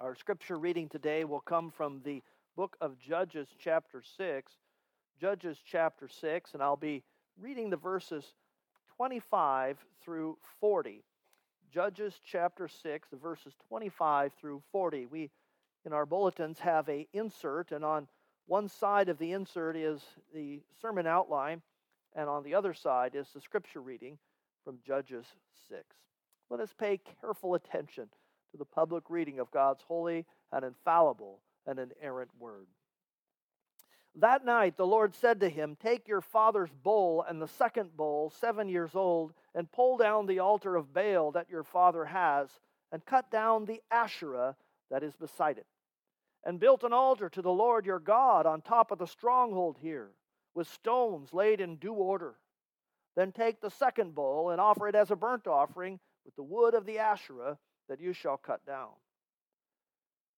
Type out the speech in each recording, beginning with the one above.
Our scripture reading today will come from the book of Judges, chapter 6. Judges, chapter 6, and I'll be reading the verses 25 through 40. Judges, chapter 6, the verses 25 through 40. We, in our bulletins, have a insert, and on one side of the insert is the sermon outline, and on the other side is the scripture reading from Judges 6. Let us pay careful attention to the public reading of God's holy and infallible and inerrant word. That night the Lord said to him, Take your father's bull and the second bull, seven years old, and pull down the altar of Baal that your father has, and cut down the Asherah that is beside it. And built an altar to the Lord your God on top of the stronghold here, with stones laid in due order. Then take the second bull and offer it as a burnt offering with the wood of the Asherah that you shall cut down.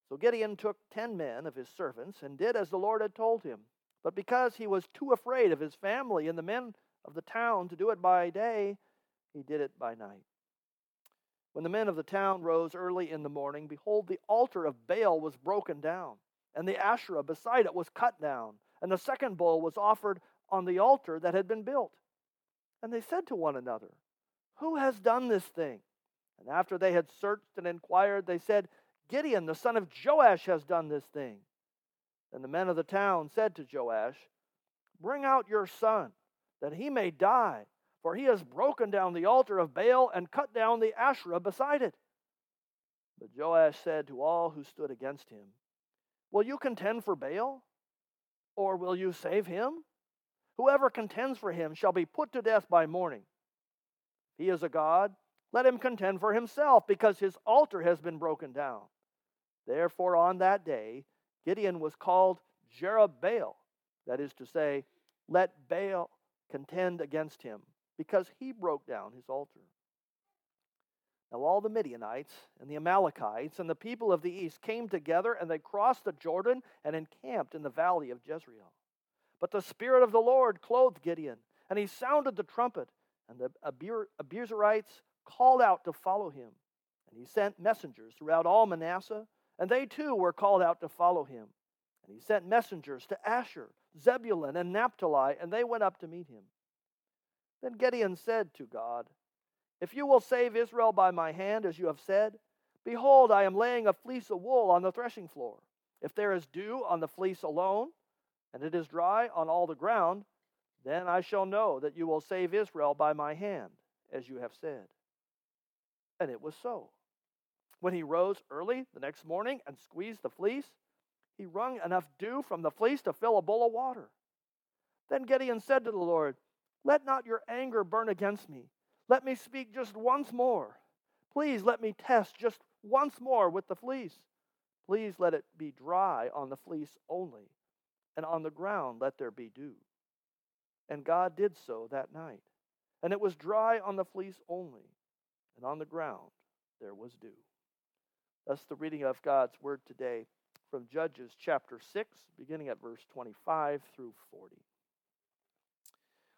So Gideon took ten men of his servants and did as the Lord had told him. But because he was too afraid of his family and the men of the town to do it by day, he did it by night. When the men of the town rose early in the morning, behold, the altar of Baal was broken down, and the Asherah beside it was cut down, and the second bull was offered on the altar that had been built. And they said to one another, Who has done this thing? And after they had searched and inquired, they said, Gideon, the son of Joash, has done this thing. And the men of the town said to Joash, Bring out your son, that he may die, for he has broken down the altar of Baal and cut down the Asherah beside it. But Joash said to all who stood against him, Will you contend for Baal? Or will you save him? Whoever contends for him shall be put to death by morning. He is a god, let him contend for himself, because his altar has been broken down. Therefore, on that day, Gideon was called Jerubbaal, that is to say, let Baal contend against him, because he broke down his altar. Now, all the Midianites and the Amalekites and the people of the east came together, and they crossed the Jordan and encamped in the valley of Jezreel. But the Spirit of the Lord clothed Gideon, and he sounded the trumpet, and the Abiezrites called out to follow him. And he sent messengers throughout all Manasseh, and they too were called out to follow him. And he sent messengers to Asher, Zebulun, and Naphtali, and they went up to meet him. Then Gideon said to God, If you will save Israel by my hand, as you have said, behold, I am laying a fleece of wool on the threshing floor. If there is dew on the fleece alone, and it is dry on all the ground, then I shall know that you will save Israel by my hand, as you have said. And it was so. When he rose early the next morning and squeezed the fleece, he wrung enough dew from the fleece to fill a bowl of water. Then Gideon said to the Lord, Let not your anger burn against me. Let me speak just once more. Please let me test just once more with the fleece. Please let it be dry on the fleece only, and on the ground let there be dew. And God did so that night. And it was dry on the fleece only, and on the ground there was dew. That's the reading of God's word today from Judges chapter 6, beginning at verse 25 through 40.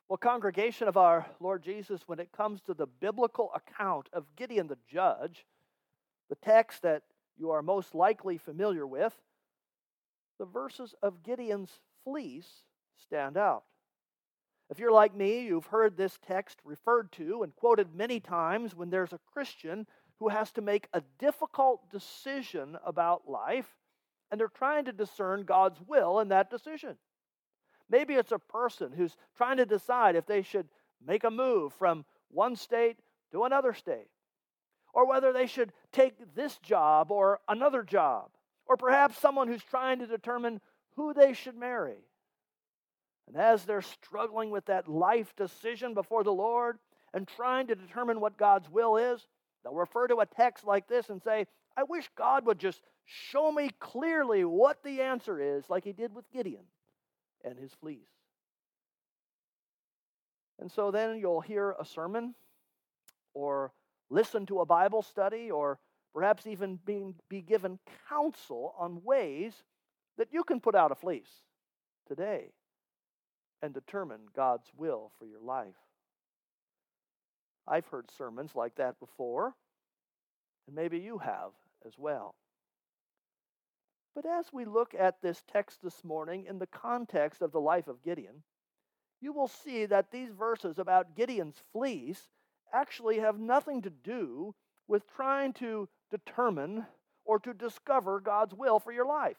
Well, congregation of our Lord Jesus, when it comes to the biblical account of Gideon the judge, the text that you are most likely familiar with, the verses of Gideon's fleece stand out. If you're like me, you've heard this text referred to and quoted many times when there's a Christian who has to make a difficult decision about life and they're trying to discern God's will in that decision. Maybe it's a person who's trying to decide if they should make a move from one state to another state, or whether they should take this job or another job, or perhaps someone who's trying to determine who they should marry. And as they're struggling with that life decision before the Lord and trying to determine what God's will is, they'll refer to a text like this and say, I wish God would just show me clearly what the answer is, like he did with Gideon and his fleece. And so then you'll hear a sermon or listen to a Bible study or perhaps even being, be given counsel on ways that you can put out a fleece today and determine God's will for your life. I've heard sermons like that before, and maybe you have as well. But as we look at this text this morning in the context of the life of Gideon, you will see that these verses about Gideon's fleece actually have nothing to do with trying to determine or to discover God's will for your life.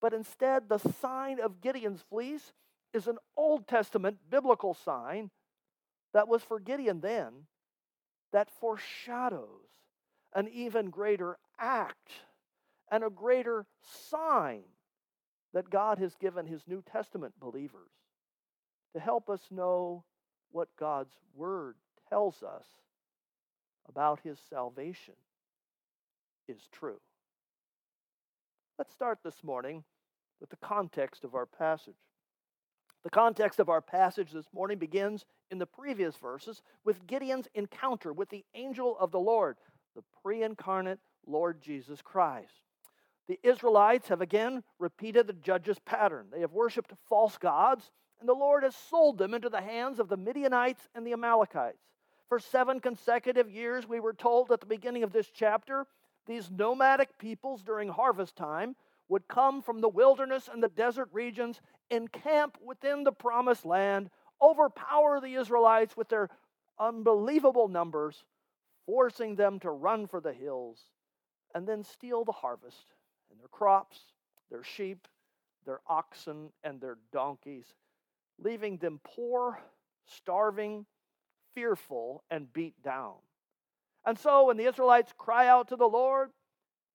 But instead, the sign of Gideon's fleece is an Old Testament biblical sign that was for Gideon then that foreshadows an even greater act and a greater sign that God has given his New Testament believers to help us know what God's Word tells us about his salvation is true. Let's start this morning with the context of our passage. The context of our passage this morning begins in the previous verses with Gideon's encounter with the angel of the Lord, the pre incarnate Lord Jesus Christ. The Israelites have again repeated the judge's pattern. They have worshiped false gods, and the Lord has sold them into the hands of the Midianites and the Amalekites. For seven consecutive years, we were told at the beginning of this chapter, these nomadic peoples during harvest time would come from the wilderness and the desert regions, encamp within the promised land, overpower the Israelites with their unbelievable numbers, forcing them to run for the hills, and then steal the harvest and their crops, their sheep, their oxen, and their donkeys, leaving them poor, starving, fearful, and beat down. And so when the Israelites cry out to the Lord,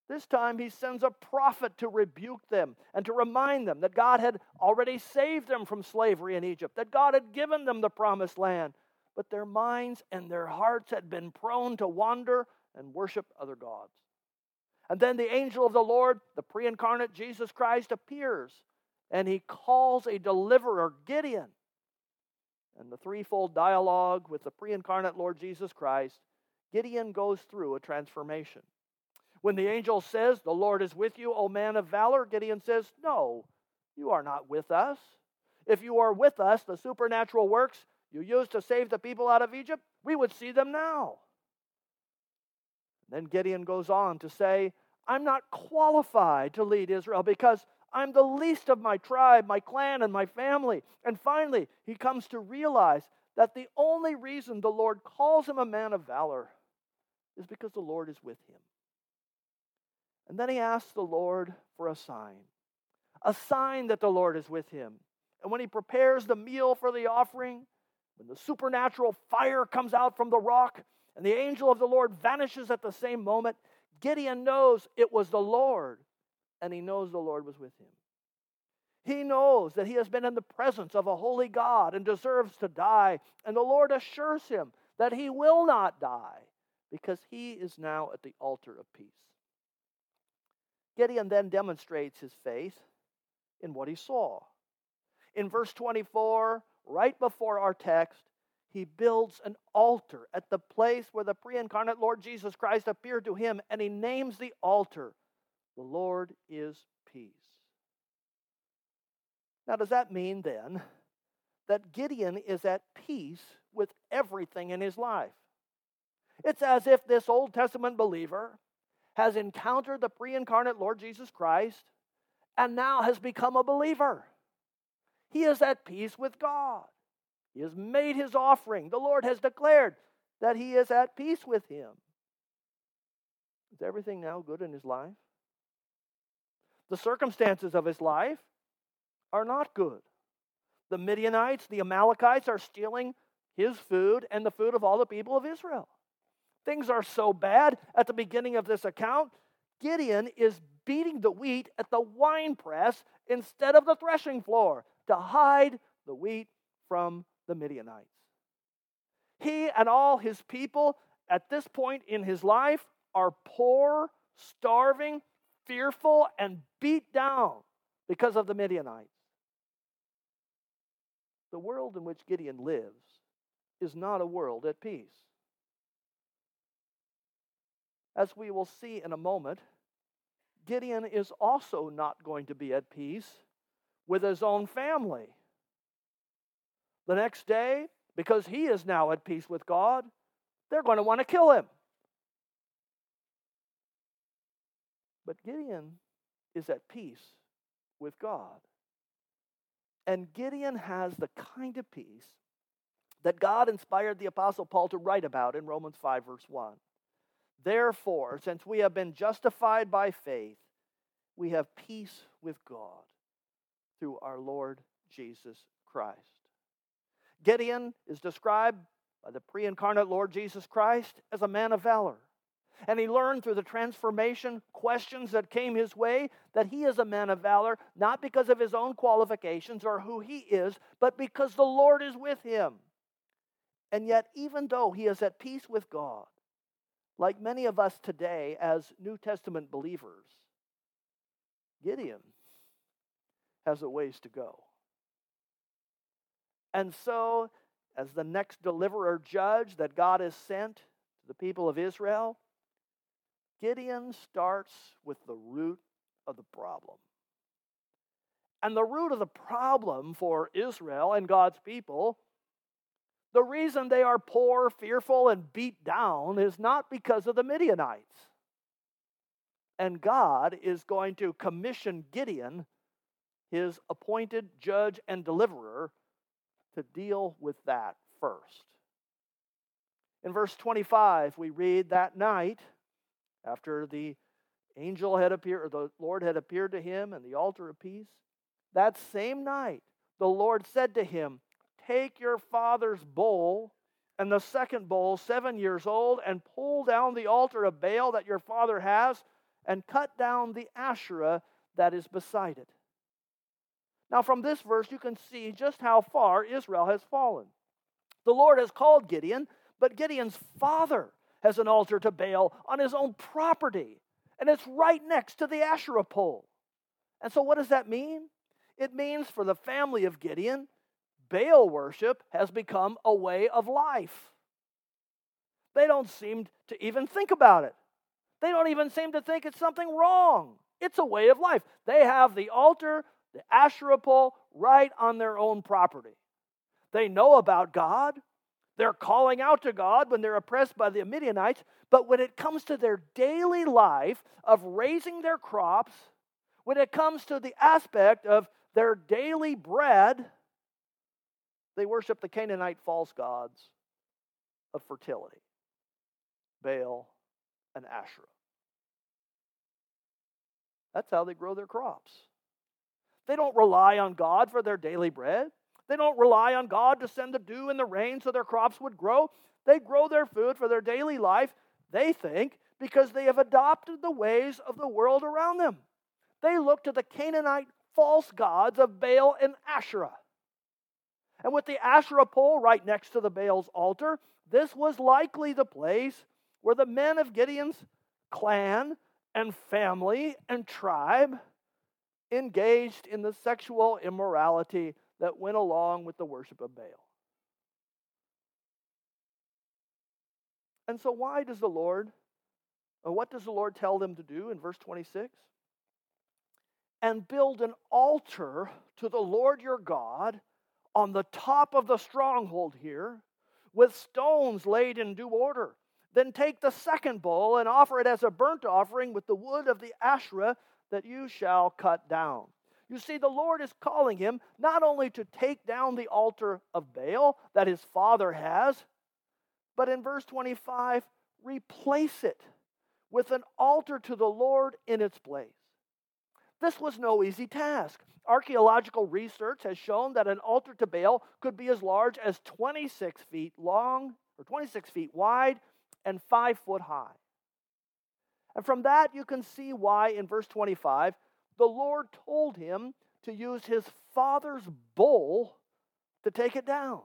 this time he sends a prophet to rebuke them and to remind them that God had already saved them from slavery in Egypt, that God had given them the promised land, but their minds and their hearts had been prone to wander and worship other gods. And then the angel of the Lord, the pre incarnate Jesus Christ, appears and he calls a deliverer, Gideon. And the threefold dialogue with the pre incarnate Lord Jesus Christ, Gideon goes through a transformation. When the angel says, The Lord is with you, O man of valor, Gideon says, No, you are not with us. If you are with us, the supernatural works you used to save the people out of Egypt, we would see them now. Then Gideon goes on to say, I'm not qualified to lead Israel because I'm the least of my tribe, my clan, and my family. And finally, he comes to realize that the only reason the Lord calls him a man of valor is because the Lord is with him. And then he asks the Lord for a sign, a sign that the Lord is with him. And when he prepares the meal for the offering, when the supernatural fire comes out from the rock and the angel of the Lord vanishes at the same moment, Gideon knows it was the Lord, and he knows the Lord was with him. He knows that he has been in the presence of a holy God and deserves to die, and the Lord assures him that he will not die because he is now at the altar of peace. Gideon then demonstrates his faith in what he saw. In verse 24, right before our text, he builds an altar at the place where the pre incarnate Lord Jesus Christ appeared to him, and he names the altar, The Lord is Peace. Now, does that mean then that Gideon is at peace with everything in his life? It's as if this Old Testament believer has encountered the pre incarnate Lord Jesus Christ and now has become a believer. He is at peace with God. He has made his offering. The Lord has declared that he is at peace with him. Is everything now good in his life? The circumstances of his life are not good. The Midianites, the Amalekites are stealing his food and the food of all the people of Israel. Things are so bad at the beginning of this account. Gideon is beating the wheat at the wine press instead of the threshing floor to hide the wheat from the Midianites. He and all his people at this point in his life are poor, starving, fearful, and beat down because of the Midianites. The world in which Gideon lives is not a world at peace. As we will see in a moment, Gideon is also not going to be at peace with his own family. The next day, because he is now at peace with God, they're going to want to kill him. But Gideon is at peace with God. And Gideon has the kind of peace that God inspired the Apostle Paul to write about in Romans 5, verse 1. Therefore, since we have been justified by faith, we have peace with God through our Lord Jesus Christ. Gideon is described by the pre incarnate Lord Jesus Christ as a man of valor. And he learned through the transformation questions that came his way that he is a man of valor, not because of his own qualifications or who he is, but because the Lord is with him. And yet, even though he is at peace with God, like many of us today as New Testament believers, Gideon has a ways to go. And so, as the next deliverer judge that God has sent to the people of Israel, Gideon starts with the root of the problem. And the root of the problem for Israel and God's people, the reason they are poor, fearful, and beat down is not because of the Midianites. And God is going to commission Gideon, his appointed judge and deliverer, to deal with that first. In verse 25, we read that night, after the angel had appeared, or the Lord had appeared to him in the altar of peace, that same night the Lord said to him, Take your father's bull and the second bull, seven years old, and pull down the altar of Baal that your father has, and cut down the Asherah that is beside it. Now, from this verse, you can see just how far Israel has fallen. The Lord has called Gideon, but Gideon's father has an altar to Baal on his own property, and it's right next to the Asherah pole. And so, what does that mean? It means for the family of Gideon, Baal worship has become a way of life. They don't seem to even think about it. They don't even seem to think it's something wrong. It's a way of life. They have the altar, the Asherah pole, right on their own property. They know about God. They're calling out to God when they're oppressed by the Midianites. But when it comes to their daily life of raising their crops, when it comes to the aspect of their daily bread, they worship the Canaanite false gods of fertility Baal and Asherah. That's how they grow their crops. They don't rely on God for their daily bread. They don't rely on God to send the dew and the rain so their crops would grow. They grow their food for their daily life, they think, because they have adopted the ways of the world around them. They look to the Canaanite false gods of Baal and Asherah. And with the Asherah pole right next to the Baal's altar, this was likely the place where the men of Gideon's clan and family and tribe engaged in the sexual immorality that went along with the worship of Baal. And so, why does the Lord, or what does the Lord tell them to do in verse 26? And build an altar to the Lord your God on the top of the stronghold here with stones laid in due order. Then take the second bull and offer it as a burnt offering with the wood of the Asherah that you shall cut down. You see, the Lord is calling him not only to take down the altar of Baal that his father has, but in verse 25, replace it with an altar to the Lord in its place. This was no easy task. Archaeological research has shown that an altar to Baal could be as large as 26 feet long or 26 feet wide and 5 foot high. And from that, you can see why in verse 25, the Lord told him to use his father's bull to take it down.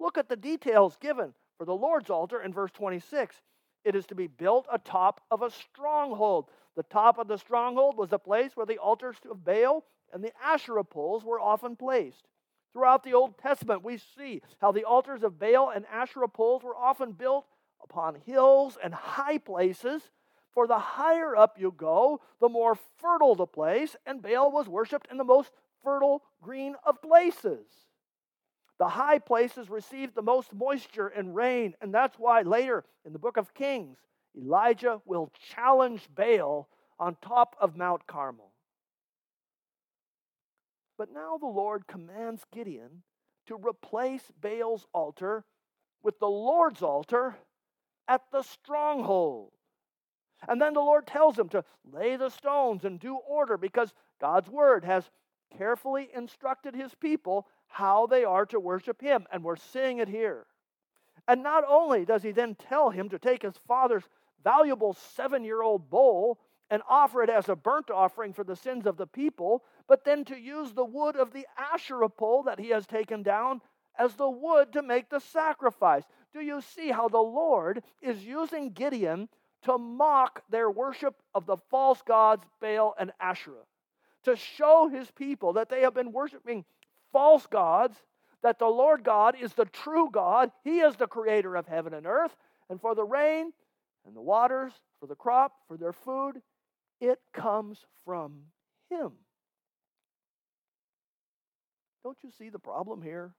Look at the details given for the Lord's altar in verse 26. It is to be built atop of a stronghold. The top of the stronghold was the place where the altars of Baal and the Asherah poles were often placed. Throughout the Old Testament, we see how the altars of Baal and Asherah poles were often built upon hills and high places. For the higher up you go, the more fertile the place, and Baal was worshipped in the most fertile green of places. The high places received the most moisture and rain, and that's why later in the book of Kings, Elijah will challenge Baal on top of Mount Carmel. But now the Lord commands Gideon to replace Baal's altar with the Lord's altar at the stronghold. And then the Lord tells him to lay the stones in due order because God's word has carefully instructed his people how they are to worship him. And we're seeing it here. And not only does he then tell him to take his father's valuable seven year old bull and offer it as a burnt offering for the sins of the people, but then to use the wood of the Asherah pole that he has taken down as the wood to make the sacrifice. Do you see how the Lord is using Gideon to mock their worship of the false gods Baal and Asherah? To show his people that they have been worshiping false gods, that the Lord God is the true God, He is the creator of heaven and earth, and for the rain and the waters, for the crop, for their food, it comes from Him. Don't you see the problem here?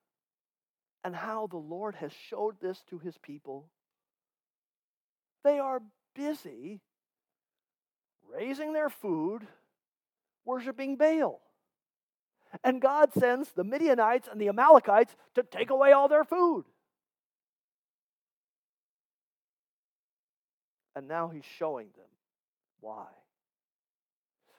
And how the Lord has showed this to his people. They are busy raising their food, worshiping Baal. And God sends the Midianites and the Amalekites to take away all their food. And now he's showing them why.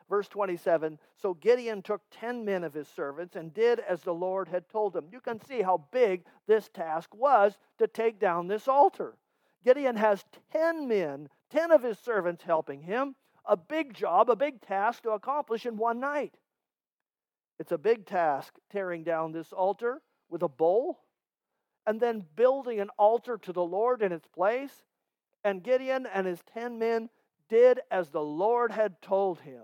Verse 27 So Gideon took 10 men of his servants and did as the Lord had told him. You can see how big this task was to take down this altar. Gideon has 10 men, 10 of his servants helping him. A big job, a big task to accomplish in one night. It's a big task tearing down this altar with a bowl and then building an altar to the Lord in its place. And Gideon and his 10 men did as the Lord had told him.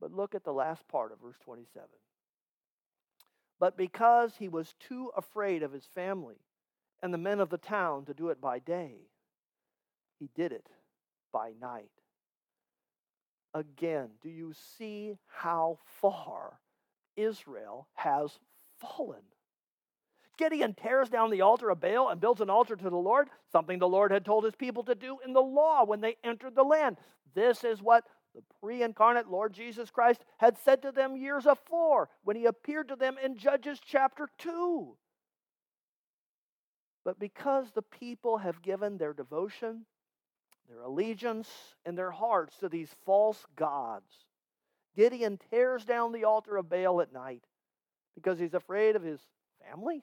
But look at the last part of verse 27. But because he was too afraid of his family and the men of the town to do it by day, he did it by night. Again, do you see how far Israel has fallen? Gideon tears down the altar of Baal and builds an altar to the Lord, something the Lord had told his people to do in the law when they entered the land. This is what the pre incarnate Lord Jesus Christ had said to them years afore when he appeared to them in Judges chapter 2. But because the people have given their devotion, their allegiance, and their hearts to these false gods, Gideon tears down the altar of Baal at night because he's afraid of his family,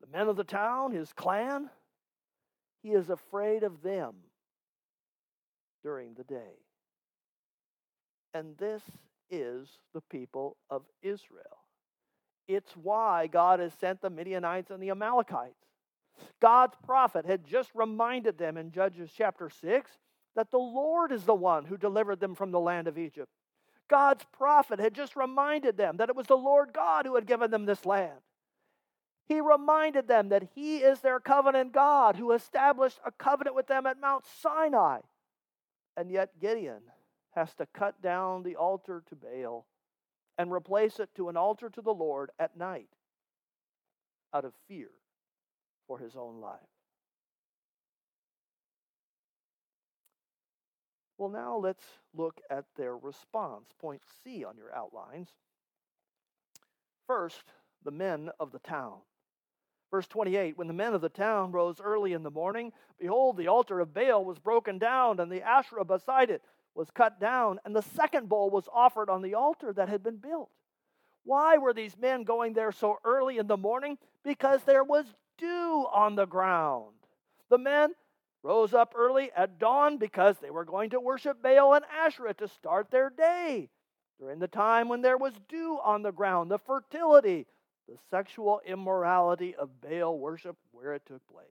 the men of the town, his clan. He is afraid of them during the day. And this is the people of Israel. It's why God has sent the Midianites and the Amalekites. God's prophet had just reminded them in Judges chapter 6 that the Lord is the one who delivered them from the land of Egypt. God's prophet had just reminded them that it was the Lord God who had given them this land. He reminded them that He is their covenant God who established a covenant with them at Mount Sinai. And yet Gideon has to cut down the altar to Baal and replace it to an altar to the Lord at night out of fear for his own life. Well, now let's look at their response. Point C on your outlines. First, the men of the town. Verse 28 When the men of the town rose early in the morning, behold, the altar of Baal was broken down, and the Asherah beside it was cut down, and the second bull was offered on the altar that had been built. Why were these men going there so early in the morning? Because there was dew on the ground. The men rose up early at dawn because they were going to worship Baal and Asherah to start their day. During the time when there was dew on the ground, the fertility, the sexual immorality of Baal worship where it took place.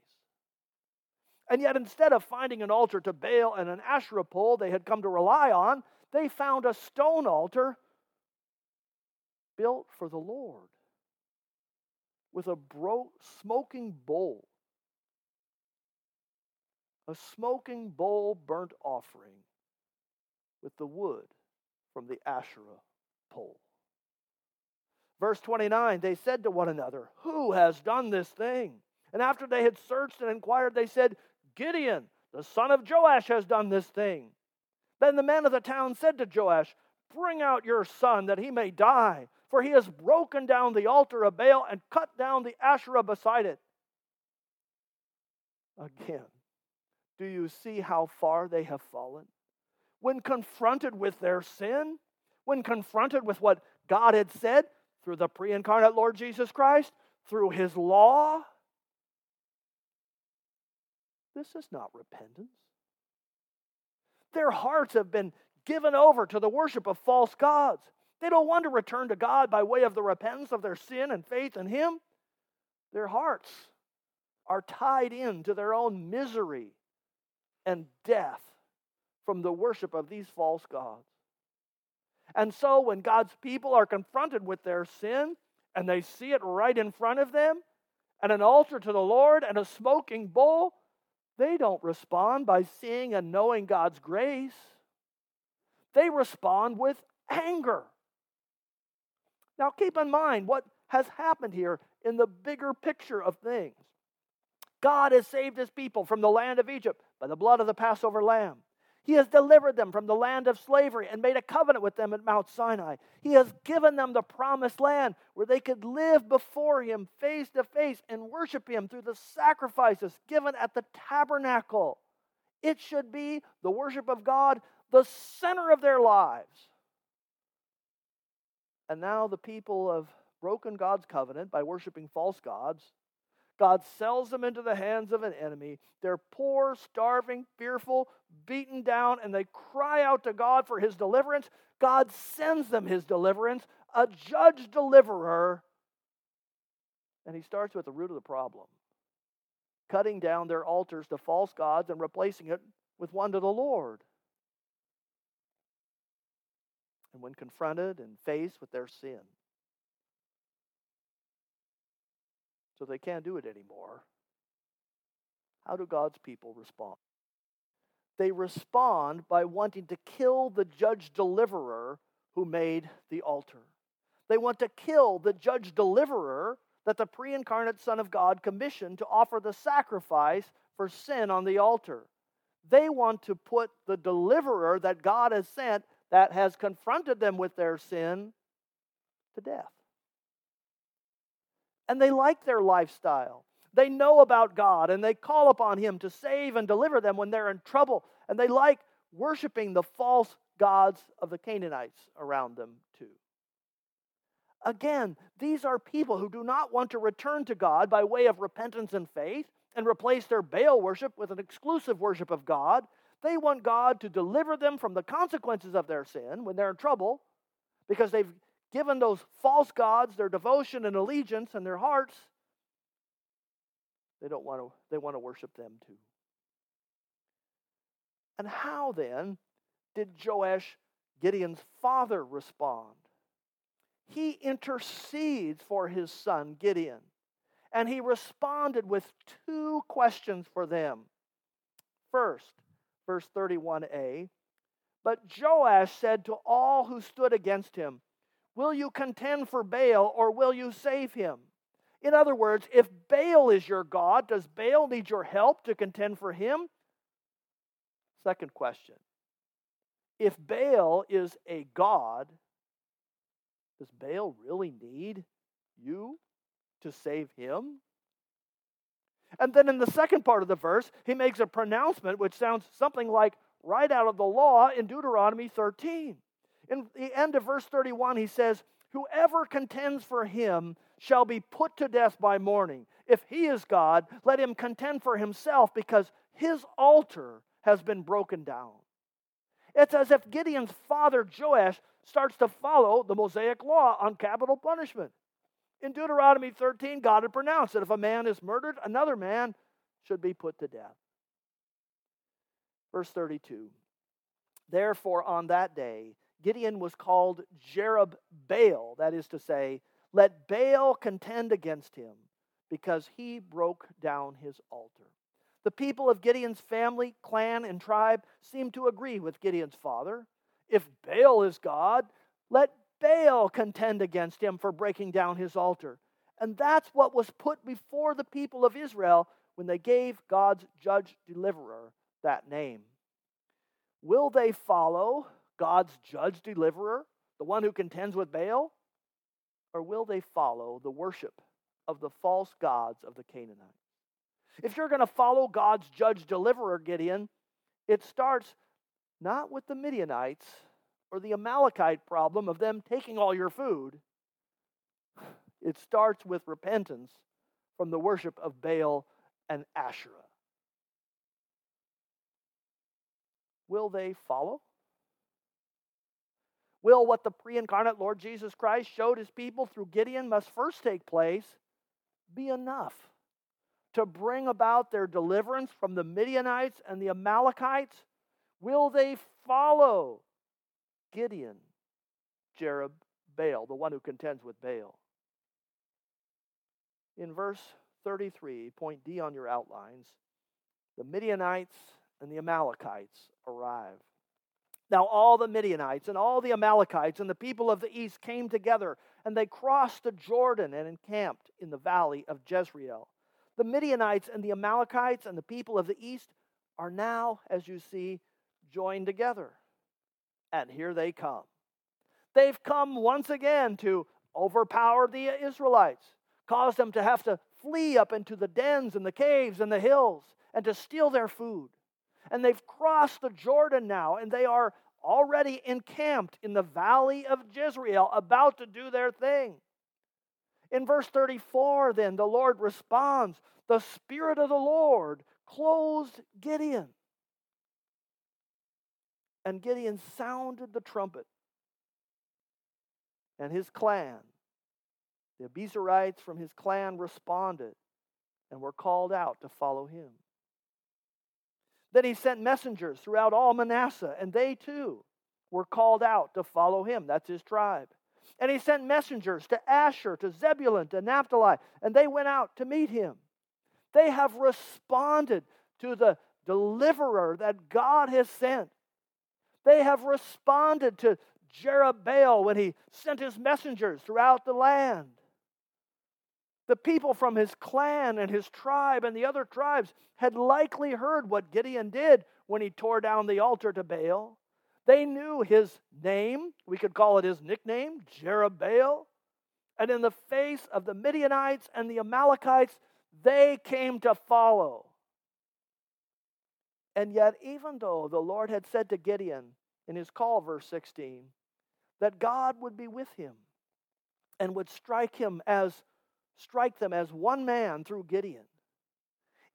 And yet, instead of finding an altar to Baal and an Asherah pole they had come to rely on, they found a stone altar built for the Lord with a bro- smoking bowl. A smoking bowl burnt offering with the wood from the Asherah pole. Verse 29 They said to one another, Who has done this thing? And after they had searched and inquired, they said, Gideon, the son of Joash, has done this thing. Then the men of the town said to Joash, Bring out your son that he may die, for he has broken down the altar of Baal and cut down the Asherah beside it. Again, do you see how far they have fallen? When confronted with their sin, when confronted with what God had said through the pre incarnate Lord Jesus Christ, through his law, this is not repentance. Their hearts have been given over to the worship of false gods. They don't want to return to God by way of the repentance of their sin and faith in Him. Their hearts are tied into their own misery and death from the worship of these false gods. And so, when God's people are confronted with their sin and they see it right in front of them, and an altar to the Lord and a smoking bowl, they don't respond by seeing and knowing God's grace. They respond with anger. Now, keep in mind what has happened here in the bigger picture of things. God has saved his people from the land of Egypt by the blood of the Passover lamb. He has delivered them from the land of slavery and made a covenant with them at Mount Sinai. He has given them the promised land where they could live before Him face to face and worship Him through the sacrifices given at the tabernacle. It should be the worship of God the center of their lives. And now the people have broken God's covenant by worshiping false gods God sells them into the hands of an enemy. They're poor, starving, fearful, beaten down, and they cry out to God for his deliverance. God sends them his deliverance, a judge deliverer. And he starts with the root of the problem cutting down their altars to false gods and replacing it with one to the Lord. And when confronted and faced with their sin, so they can't do it anymore. How do God's people respond? They respond by wanting to kill the judge deliverer who made the altar. They want to kill the judge deliverer that the pre incarnate Son of God commissioned to offer the sacrifice for sin on the altar. They want to put the deliverer that God has sent, that has confronted them with their sin, to death and they like their lifestyle. They know about God and they call upon Him to save and deliver them when they're in trouble. And they like worshiping the false gods of the Canaanites around them, too. Again, these are people who do not want to return to God by way of repentance and faith and replace their Baal worship with an exclusive worship of God. They want God to deliver them from the consequences of their sin when they're in trouble because they've given those false gods their devotion and allegiance and their hearts, they don't want to they want to worship them too. And how then did Joash, Gideon's father, respond? He intercedes for his son Gideon. And he responded with two questions for them. First, verse 31a, but Joash said to all who stood against him, Will you contend for Baal or will you save him? In other words, if Baal is your God, does Baal need your help to contend for him? Second question If Baal is a God, does Baal really need you to save him? And then in the second part of the verse, he makes a pronouncement which sounds something like right out of the law in Deuteronomy 13. In the end of verse 31, he says, Whoever contends for him shall be put to death by morning. If he is God, let him contend for himself because his altar has been broken down. It's as if Gideon's father Joash starts to follow the Mosaic law on capital punishment. In Deuteronomy 13, God had pronounced that if a man is murdered, another man should be put to death. Verse 32 Therefore, on that day, Gideon was called Jerub Baal, that is to say, let Baal contend against him, because he broke down his altar. The people of Gideon's family, clan, and tribe seem to agree with Gideon's father. If Baal is God, let Baal contend against him for breaking down his altar. And that's what was put before the people of Israel when they gave God's judge deliverer that name. Will they follow God's judge deliverer, the one who contends with Baal? Or will they follow the worship of the false gods of the Canaanites? If you're going to follow God's judge deliverer, Gideon, it starts not with the Midianites or the Amalekite problem of them taking all your food. It starts with repentance from the worship of Baal and Asherah. Will they follow? Will what the pre incarnate Lord Jesus Christ showed his people through Gideon must first take place be enough to bring about their deliverance from the Midianites and the Amalekites? Will they follow Gideon, Jerub, Baal, the one who contends with Baal? In verse 33, point D on your outlines, the Midianites and the Amalekites arrive. Now, all the Midianites and all the Amalekites and the people of the east came together, and they crossed the Jordan and encamped in the valley of Jezreel. The Midianites and the Amalekites and the people of the east are now, as you see, joined together. And here they come. They've come once again to overpower the Israelites, cause them to have to flee up into the dens and the caves and the hills, and to steal their food. And they've crossed the Jordan now, and they are already encamped in the valley of Jezreel, about to do their thing. In verse 34, then, the Lord responds The Spirit of the Lord closed Gideon. And Gideon sounded the trumpet. And his clan, the Abiezrites from his clan, responded and were called out to follow him. Then he sent messengers throughout all Manasseh, and they too were called out to follow him. That's his tribe. And he sent messengers to Asher, to Zebulun, to Naphtali, and they went out to meet him. They have responded to the deliverer that God has sent. They have responded to Jerubbaal when he sent his messengers throughout the land. The people from his clan and his tribe and the other tribes had likely heard what Gideon did when he tore down the altar to Baal. They knew his name, we could call it his nickname, Jerubbaal. And in the face of the Midianites and the Amalekites, they came to follow. And yet, even though the Lord had said to Gideon in his call, verse 16, that God would be with him and would strike him as strike them as one man through Gideon.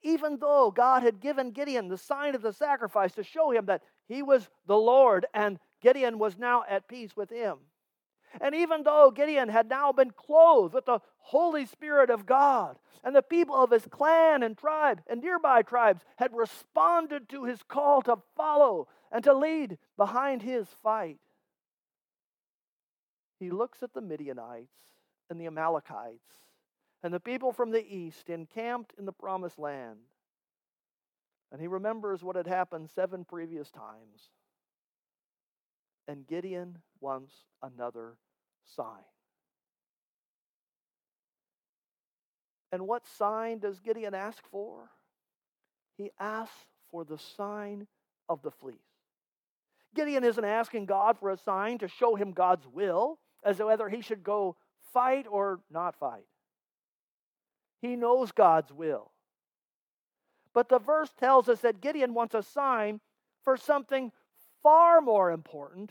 Even though God had given Gideon the sign of the sacrifice to show him that he was the Lord and Gideon was now at peace with him. And even though Gideon had now been clothed with the Holy Spirit of God, and the people of his clan and tribe and nearby tribes had responded to his call to follow and to lead behind his fight, he looks at the Midianites and the Amalekites and the people from the east encamped in the promised land. And he remembers what had happened seven previous times. And Gideon wants another sign. And what sign does Gideon ask for? He asks for the sign of the fleece. Gideon isn't asking God for a sign to show him God's will, as to whether he should go fight or not fight. He knows God's will. But the verse tells us that Gideon wants a sign for something far more important,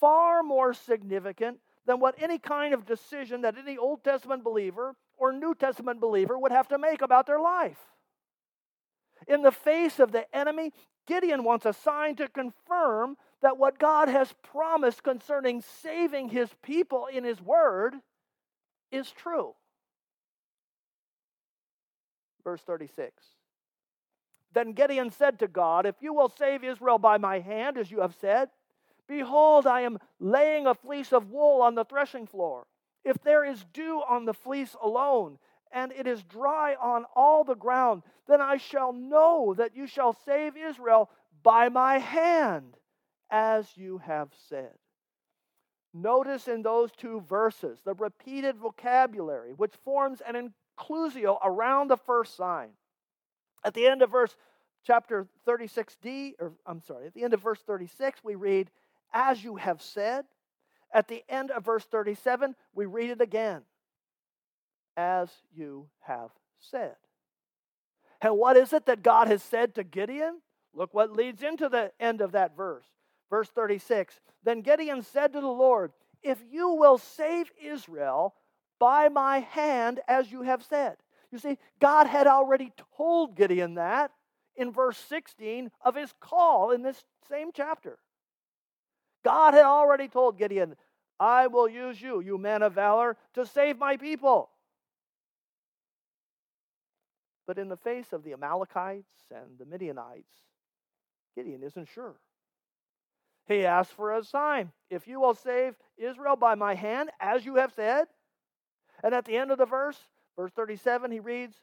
far more significant than what any kind of decision that any Old Testament believer or New Testament believer would have to make about their life. In the face of the enemy, Gideon wants a sign to confirm that what God has promised concerning saving his people in his word is true. Verse 36. Then Gideon said to God, If you will save Israel by my hand, as you have said, behold, I am laying a fleece of wool on the threshing floor. If there is dew on the fleece alone, and it is dry on all the ground, then I shall know that you shall save Israel by my hand, as you have said. Notice in those two verses the repeated vocabulary, which forms an inclusio around the first sign. At the end of verse chapter 36d, or I'm sorry, at the end of verse 36, we read, As you have said. At the end of verse 37, we read it again, As you have said. And what is it that God has said to Gideon? Look what leads into the end of that verse. Verse 36 Then Gideon said to the Lord, If you will save Israel by my hand, as you have said. You see, God had already told Gideon that in verse 16 of his call in this same chapter. God had already told Gideon, I will use you, you man of valor, to save my people. But in the face of the Amalekites and the Midianites, Gideon isn't sure. He asks for a sign. If you will save Israel by my hand, as you have said. And at the end of the verse, verse 37, he reads,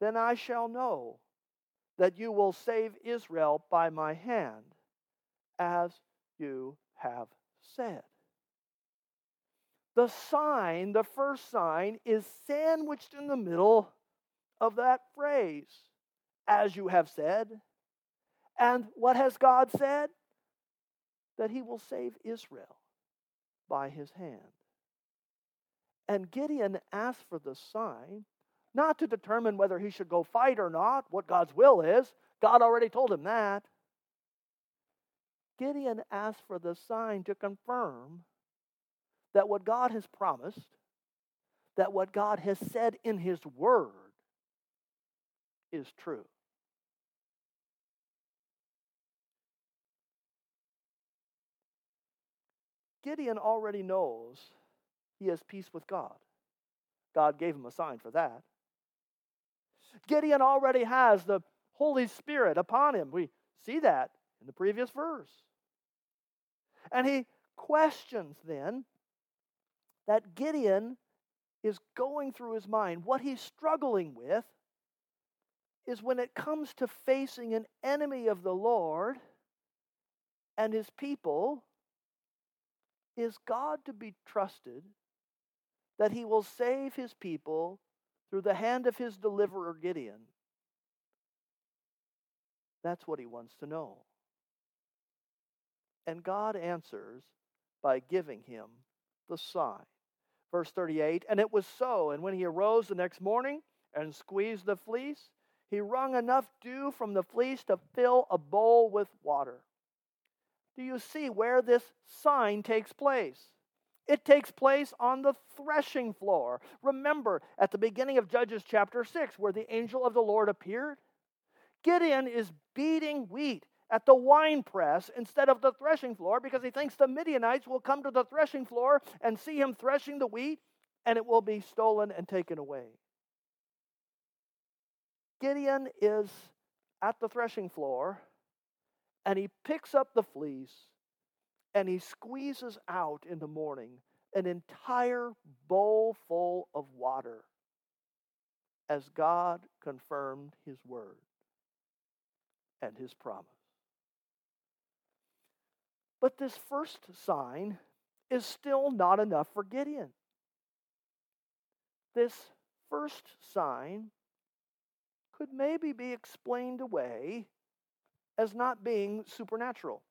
Then I shall know that you will save Israel by my hand, as you have said. The sign, the first sign, is sandwiched in the middle of that phrase, as you have said. And what has God said? That he will save Israel by his hand. And Gideon asked for the sign not to determine whether he should go fight or not, what God's will is. God already told him that. Gideon asked for the sign to confirm that what God has promised, that what God has said in his word is true. Gideon already knows he has peace with God. God gave him a sign for that. Gideon already has the Holy Spirit upon him. We see that in the previous verse. And he questions then that Gideon is going through his mind. What he's struggling with is when it comes to facing an enemy of the Lord and his people, is God to be trusted that he will save his people through the hand of his deliverer Gideon. That's what he wants to know. And God answers by giving him the sign. Verse 38 And it was so, and when he arose the next morning and squeezed the fleece, he wrung enough dew from the fleece to fill a bowl with water. Do you see where this sign takes place? It takes place on the threshing floor. Remember at the beginning of Judges chapter 6, where the angel of the Lord appeared? Gideon is beating wheat at the wine press instead of the threshing floor because he thinks the Midianites will come to the threshing floor and see him threshing the wheat and it will be stolen and taken away. Gideon is at the threshing floor and he picks up the fleece and he squeezes out in the morning an entire bowl full of water as God confirmed his word and his promise. But this first sign is still not enough for Gideon. This first sign could maybe be explained away as not being supernatural.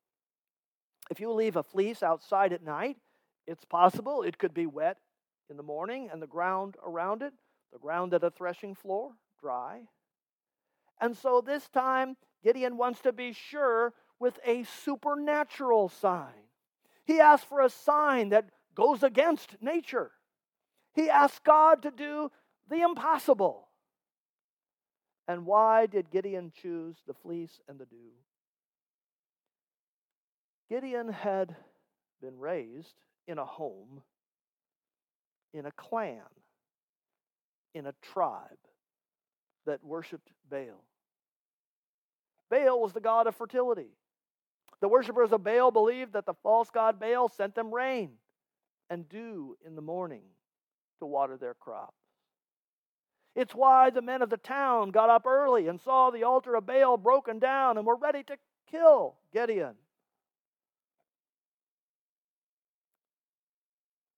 If you leave a fleece outside at night, it's possible it could be wet in the morning and the ground around it, the ground at a threshing floor, dry. And so this time, Gideon wants to be sure with a supernatural sign. He asks for a sign that goes against nature. He asks God to do the impossible. And why did Gideon choose the fleece and the dew? Gideon had been raised in a home, in a clan, in a tribe that worshiped Baal. Baal was the god of fertility. The worshippers of Baal believed that the false god Baal sent them rain and dew in the morning to water their crops. It's why the men of the town got up early and saw the altar of Baal broken down and were ready to kill Gideon.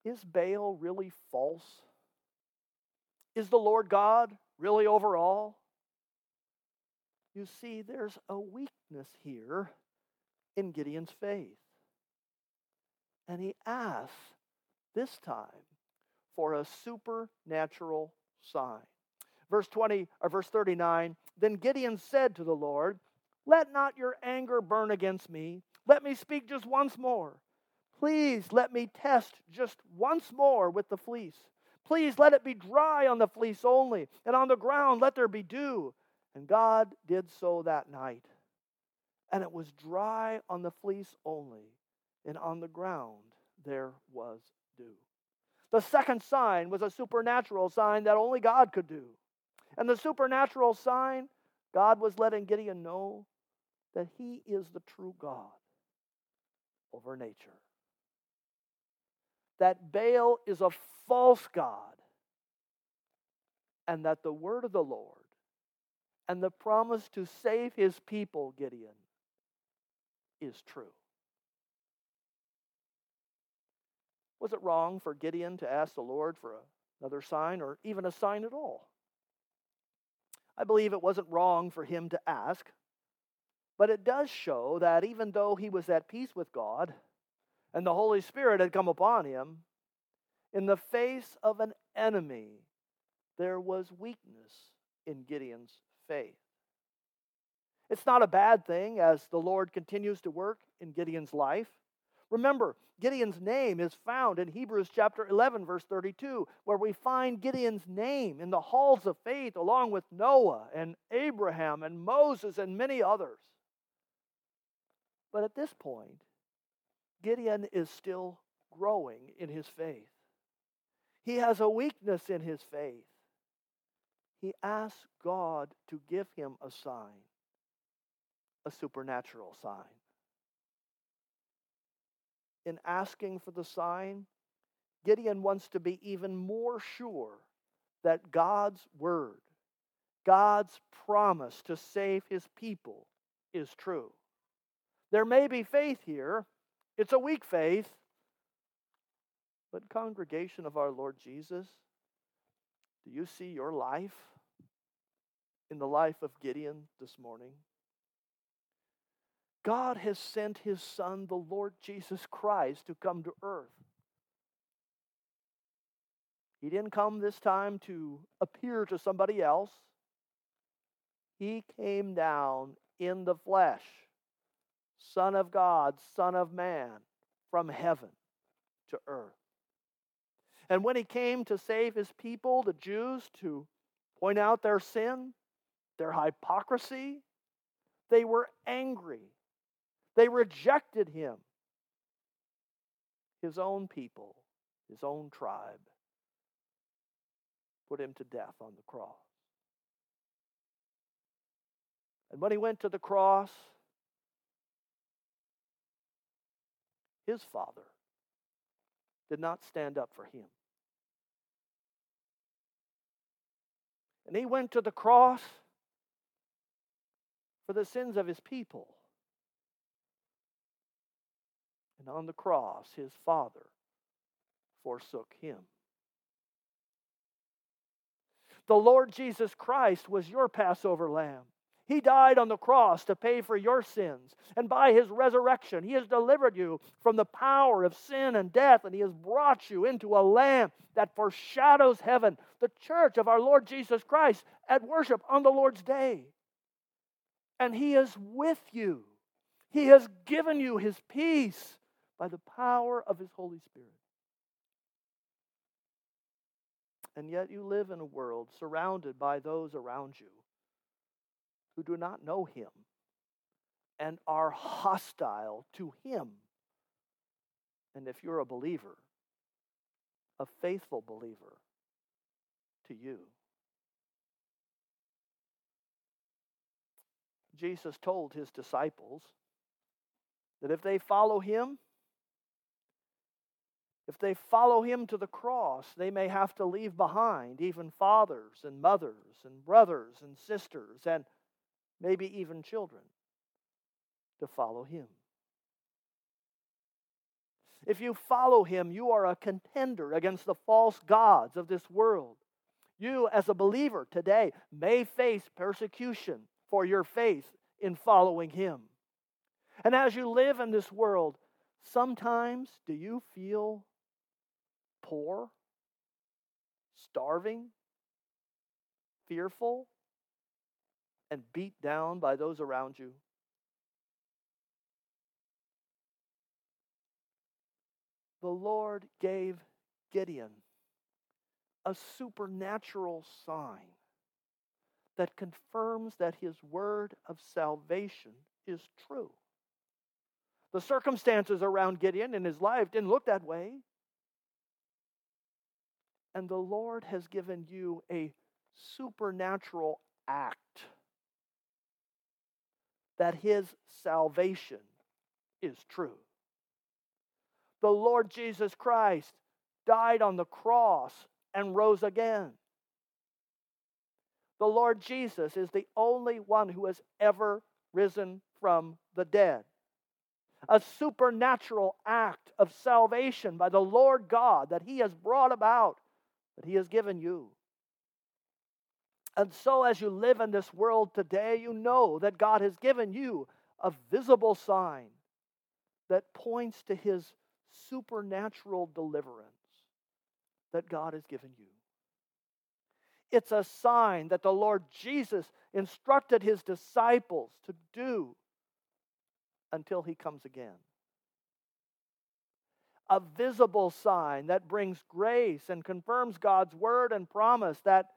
Is Baal really false? Is the Lord God really over all? You see, there's a weakness here in Gideon's faith. And he asks this time for a supernatural sign. Verse 20 or verse 39, then Gideon said to the Lord, "Let not your anger burn against me. Let me speak just once more. Please let me test just once more with the fleece. Please let it be dry on the fleece only, and on the ground let there be dew." And God did so that night. And it was dry on the fleece only, and on the ground there was dew. The second sign was a supernatural sign that only God could do. And the supernatural sign, God was letting Gideon know that he is the true God over nature. That Baal is a false God. And that the word of the Lord and the promise to save his people, Gideon, is true. Was it wrong for Gideon to ask the Lord for another sign or even a sign at all? I believe it wasn't wrong for him to ask, but it does show that even though he was at peace with God and the Holy Spirit had come upon him, in the face of an enemy, there was weakness in Gideon's faith. It's not a bad thing as the Lord continues to work in Gideon's life. Remember, Gideon's name is found in Hebrews chapter 11, verse 32, where we find Gideon's name in the halls of faith along with Noah and Abraham and Moses and many others. But at this point, Gideon is still growing in his faith. He has a weakness in his faith. He asks God to give him a sign, a supernatural sign in asking for the sign, Gideon wants to be even more sure that God's word, God's promise to save his people is true. There may be faith here, it's a weak faith, but, congregation of our Lord Jesus, do you see your life in the life of Gideon this morning? God has sent his Son, the Lord Jesus Christ, to come to earth. He didn't come this time to appear to somebody else. He came down in the flesh, Son of God, Son of Man, from heaven to earth. And when he came to save his people, the Jews, to point out their sin, their hypocrisy, they were angry they rejected him. His own people, his own tribe, put him to death on the cross. And when he went to the cross, his father did not stand up for him. And he went to the cross for the sins of his people. And on the cross, his father forsook him. The Lord Jesus Christ was your Passover lamb. He died on the cross to pay for your sins. And by his resurrection, he has delivered you from the power of sin and death, and he has brought you into a lamb that foreshadows heaven, the church of our Lord Jesus Christ at worship on the Lord's day. And he is with you, he has given you his peace by the power of His Holy Spirit. And yet you live in a world surrounded by those around you who do not know Him and are hostile to Him. And if you're a believer, a faithful believer, to you. Jesus told his disciples that if they follow him, if they follow him to the cross, they may have to leave behind even fathers and mothers and brothers and sisters and maybe even children to follow him. If you follow him, you are a contender against the false gods of this world. You, as a believer today, may face persecution for your faith in following Him. And as you live in this world, sometimes do you feel poor, starving, fearful, and beat down by those around you? The Lord gave Gideon a supernatural sign that confirms that his word of salvation is true. The circumstances around Gideon in his life didn't look that way. And the Lord has given you a supernatural act that his salvation is true. The Lord Jesus Christ died on the cross and rose again. The Lord Jesus is the only one who has ever risen from the dead. A supernatural act of salvation by the Lord God that He has brought about, that He has given you. And so, as you live in this world today, you know that God has given you a visible sign that points to His supernatural deliverance that God has given you. It's a sign that the Lord Jesus instructed his disciples to do until he comes again. A visible sign that brings grace and confirms God's word and promise that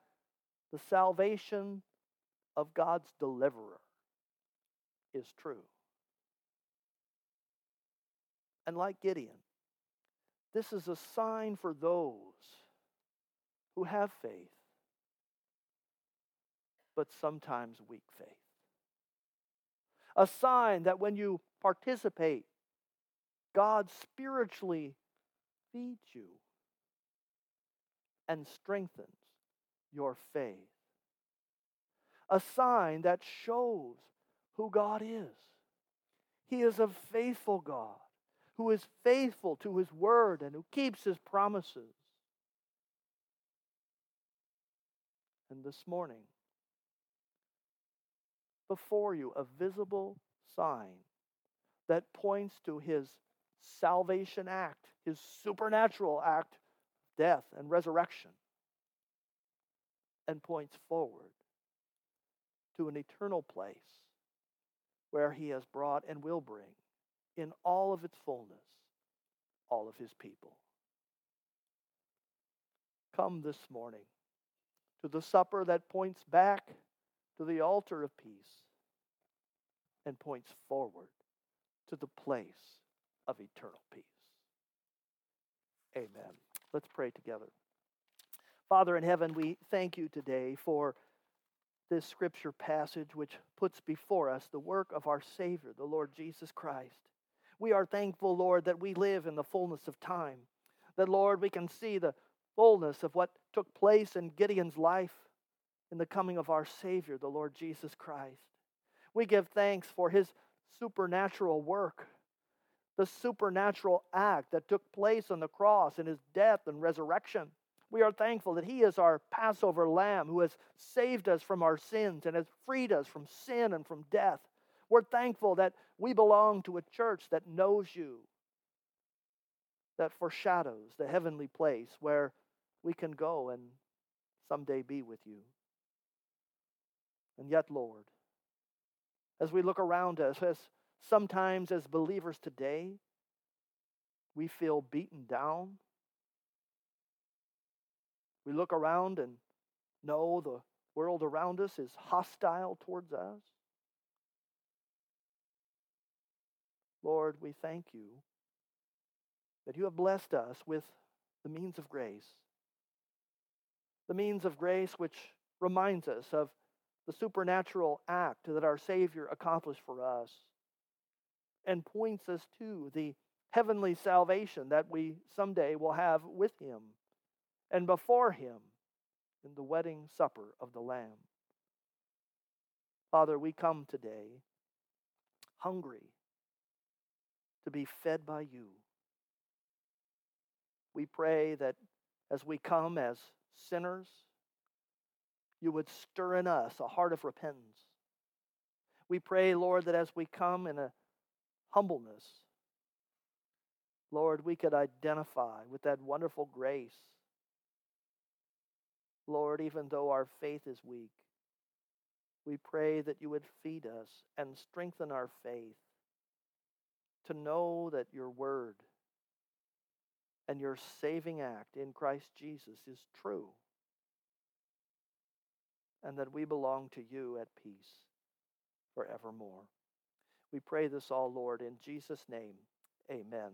the salvation of God's deliverer is true. And like Gideon, this is a sign for those who have faith, but sometimes weak faith. A sign that when you participate, God spiritually feeds you and strengthens your faith. A sign that shows who God is. He is a faithful God who is faithful to his word and who keeps his promises. And this morning, before you, a visible sign that points to his salvation act, his supernatural act, death and resurrection, and points forward to an eternal place where he has brought and will bring in all of its fullness all of his people. Come this morning to the supper that points back to the altar of peace and points forward to the place of eternal peace. Amen. Let's pray together. Father in heaven, we thank you today for this scripture passage which puts before us the work of our Savior, the Lord Jesus Christ. We are thankful, Lord, that we live in the fullness of time. That, Lord, we can see the fullness of what took place in Gideon's life in the coming of our Savior, the Lord Jesus Christ. We give thanks for his supernatural work, the supernatural act that took place on the cross in his death and resurrection. We are thankful that he is our Passover lamb who has saved us from our sins and has freed us from sin and from death. We're thankful that we belong to a church that knows you, that foreshadows the heavenly place where we can go and someday be with you. And yet, Lord, as we look around us, as sometimes as believers today, we feel beaten down. We look around and know the world around us is hostile towards us. Lord, we thank you that you have blessed us with the means of grace. The means of grace which reminds us of the supernatural act that our Savior accomplished for us and points us to the heavenly salvation that we someday will have with Him and before Him in the wedding supper of the Lamb. Father, we come today hungry to be fed by you. We pray that as we come as sinners, you would stir in us a heart of repentance, We pray, Lord, that as we come in a humbleness, Lord, we could identify with that wonderful grace. Lord, even though our faith is weak, we pray that you would feed us and strengthen our faith to know that your word and your saving act in Christ Jesus is true and that we belong to you at peace forevermore. We pray this all, Lord, in Jesus' name. Amen.